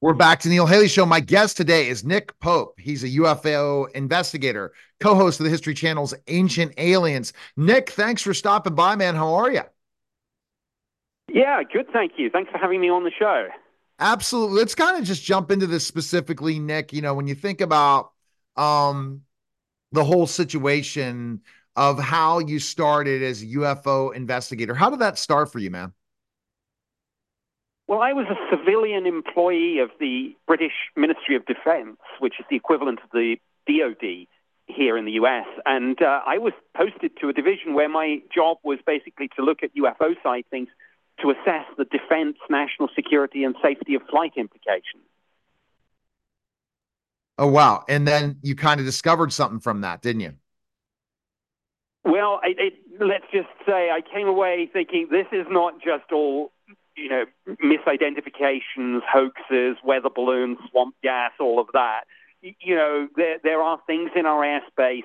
We're back to Neil Haley Show. My guest today is Nick Pope. He's a UFO investigator, co host of the History Channel's Ancient Aliens. Nick, thanks for stopping by, man. How are you? Yeah, good. Thank you. Thanks for having me on the show. Absolutely. Let's kind of just jump into this specifically, Nick. You know, when you think about um, the whole situation of how you started as a UFO investigator, how did that start for you, man? Well, I was a civilian employee of the British Ministry of Defense, which is the equivalent of the DoD here in the US. And uh, I was posted to a division where my job was basically to look at UFO sightings to assess the defense, national security, and safety of flight implications. Oh, wow. And then you kind of discovered something from that, didn't you? Well, I, I, let's just say I came away thinking this is not just all you know, misidentifications, hoaxes, weather balloons, swamp gas, all of that. You know, there, there are things in our airspace,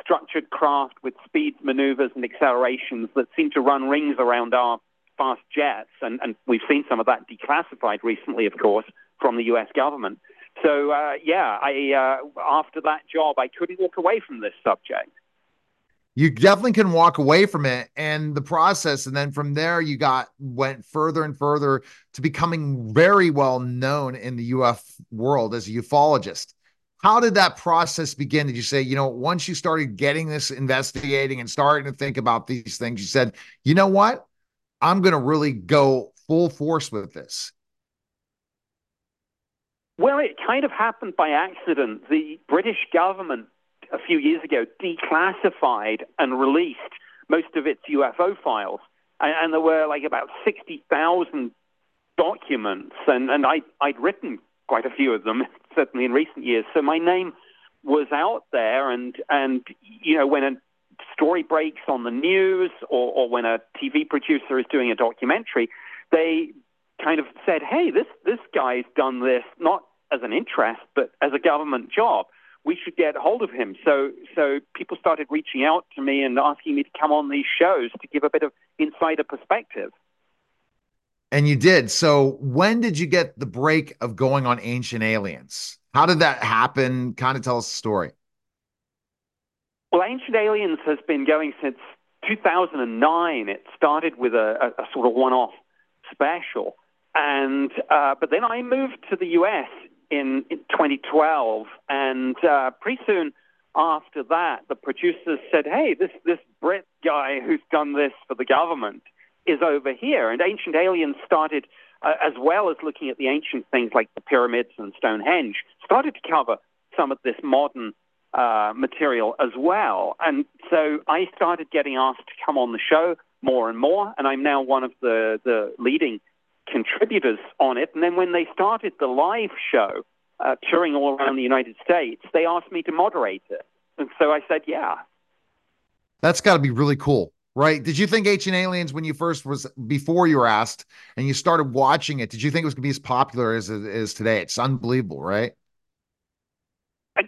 structured craft with speeds, maneuvers, and accelerations that seem to run rings around our fast jets. And, and we've seen some of that declassified recently, of course, from the U.S. government. So, uh, yeah, I, uh, after that job, I couldn't walk away from this subject you definitely can walk away from it and the process. And then from there you got went further and further to becoming very well known in the uf world as a ufologist. How did that process begin? Did you say you know once you started getting this investigating and starting to think about these things you said you know what? I'm going to really go full force with this. Well it kind of happened by accident. The british government a few years ago declassified and released most of its UFO files. And, and there were like about 60,000 documents, and, and I, I'd written quite a few of them, certainly in recent years. So my name was out there, and, and you know, when a story breaks on the news or, or when a TV producer is doing a documentary, they kind of said, hey, this, this guy's done this not as an interest, but as a government job we should get hold of him. So, so people started reaching out to me and asking me to come on these shows to give a bit of insider perspective. And you did. So, when did you get the break of going on Ancient Aliens? How did that happen? Kind of tell us the story. Well, Ancient Aliens has been going since 2009. It started with a, a, a sort of one-off special, and uh, but then I moved to the U.S in, in 2012, and uh, pretty soon after that, the producers said, "Hey, this this Brit guy who's done this for the government is over here." And Ancient Aliens started, uh, as well as looking at the ancient things like the pyramids and Stonehenge, started to cover some of this modern uh, material as well. And so I started getting asked to come on the show more and more, and I'm now one of the the leading contributors on it. And then when they started the live show, uh, touring all around the United States, they asked me to moderate it. And so I said, yeah. That's got to be really cool, right? Did you think Ancient Aliens, when you first was before you were asked and you started watching it, did you think it was going to be as popular as it is today? It's unbelievable, right?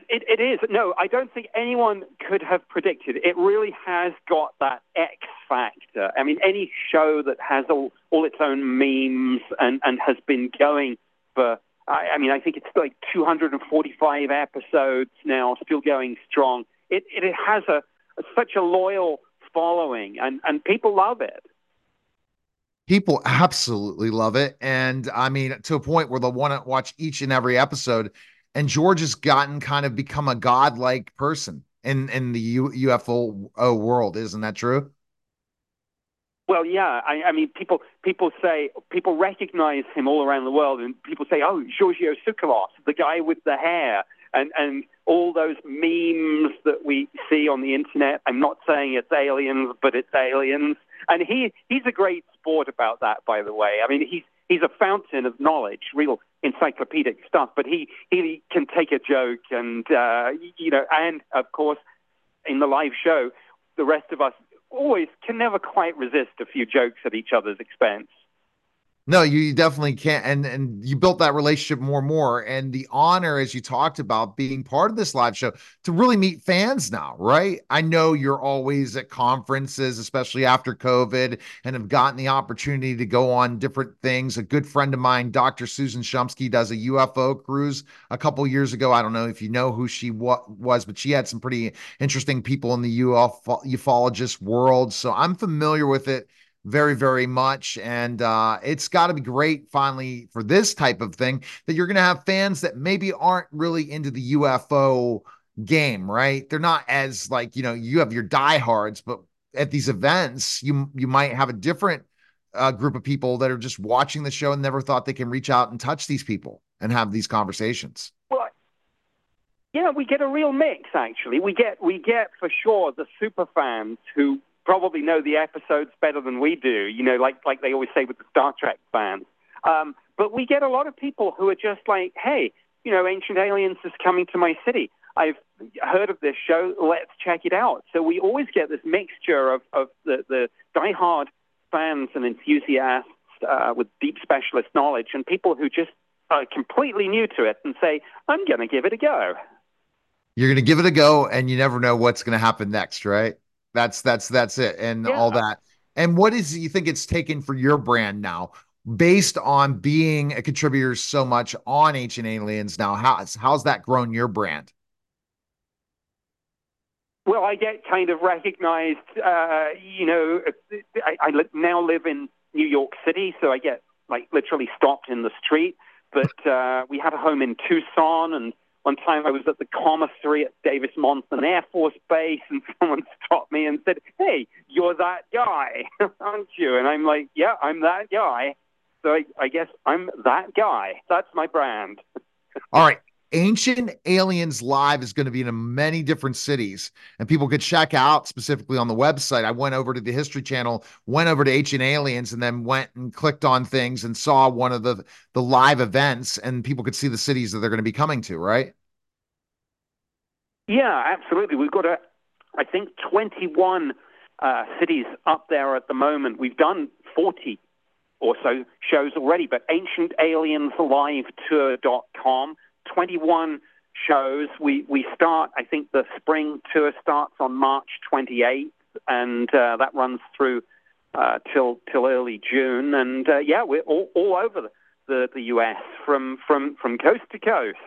It, it is. No, I don't think anyone could have predicted. It really has got that X factor. I mean, any show that has all, all its own memes and, and has been going for, I, I mean, I think it's like 245 episodes now, still going strong. It, it, it has a, such a loyal following, and, and people love it. People absolutely love it. And I mean, to a point where they'll want to watch each and every episode and George has gotten kind of become a godlike person in in the U, UFO uh, world. Isn't that true? Well, yeah. I, I, mean, people people say people recognize him all around the world, and people say, "Oh, Giorgio Tsoukalos, the guy with the hair," and and all those memes that we see on the internet. I'm not saying it's aliens, but it's aliens, and he he's a great sport about that. By the way, I mean he's he's a fountain of knowledge, real encyclopedic stuff. But he he can take a joke, and uh, you know, and of course, in the live show, the rest of us always can never quite resist a few jokes at each other's expense. No, you definitely can't. And and you built that relationship more and more. And the honor, as you talked about, being part of this live show to really meet fans now, right? I know you're always at conferences, especially after COVID, and have gotten the opportunity to go on different things. A good friend of mine, Dr. Susan Shumsky, does a UFO cruise a couple years ago. I don't know if you know who she wa- was, but she had some pretty interesting people in the UFO ufologist world. So I'm familiar with it very, very much. And uh, it's got to be great finally for this type of thing that you're going to have fans that maybe aren't really into the UFO game, right? They're not as like, you know, you have your diehards, but at these events, you you might have a different uh, group of people that are just watching the show and never thought they can reach out and touch these people and have these conversations. Well, yeah, we get a real mix actually. We get we get for sure the super fans who probably know the episodes better than we do. You know, like like they always say with the Star Trek fans. Um, but we get a lot of people who are just like, hey, you know, Ancient Aliens is coming to my city. I've heard of this show. Let's check it out. So we always get this mixture of, of the, the diehard fans and enthusiasts uh, with deep specialist knowledge and people who just are completely new to it and say, I'm going to give it a go. You're going to give it a go, and you never know what's going to happen next, right? That's that's that's it, and yeah. all that. And what is you think it's taken for your brand now, based on being a contributor so much on Ancient Aliens? Now, how's how's that grown your brand? Well, I get kind of recognized. Uh, you know, I, I now live in New York City, so I get like literally stopped in the street. But uh, we have a home in Tucson, and one time I was at the commissary at Davis Monthan Air Force Base, and someone stopped me and said, "Hey, you're that guy, aren't you?" And I'm like, "Yeah, I'm that guy." So I, I guess I'm that guy. That's my brand. All right. Ancient Aliens Live is going to be in many different cities, and people could check out specifically on the website. I went over to the History Channel, went over to Ancient Aliens, and then went and clicked on things and saw one of the the live events, and people could see the cities that they're going to be coming to. Right? Yeah, absolutely. We've got a, I think, 21 uh, cities up there at the moment. We've done 40 or so shows already, but ancientalienslive.tour.com 21 shows. We we start. I think the spring tour starts on March 28th, and uh, that runs through uh, till till early June. And uh, yeah, we're all, all over the, the, the U.S. from from from coast to coast.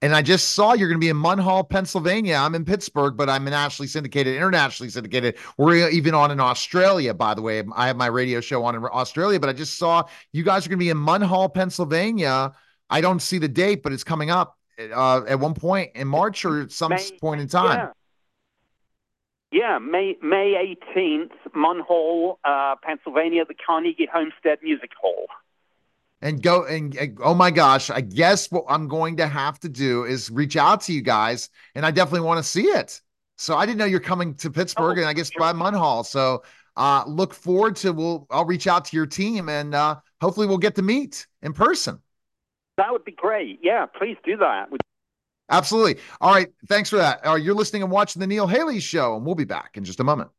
And I just saw you're going to be in Munhall, Pennsylvania. I'm in Pittsburgh, but I'm nationally syndicated, internationally syndicated. We're even on in Australia, by the way. I have my radio show on in Australia, but I just saw you guys are going to be in Munhall, Pennsylvania I don't see the date, but it's coming up uh, at one point in March or some May, point in time. Yeah. yeah May May eighteenth, Munhall, uh, Pennsylvania, the Carnegie Homestead Music Hall. And go and, and oh my gosh, I guess what I'm going to have to do is reach out to you guys, and I definitely want to see it. So I didn't know you're coming to Pittsburgh, oh, and I guess sure. by Munhall. So uh, look forward to we'll I'll reach out to your team, and uh, hopefully we'll get to meet in person. That would be great. Yeah, please do that. Absolutely. All right. Thanks for that. Uh, you're listening and watching the Neil Haley Show, and we'll be back in just a moment.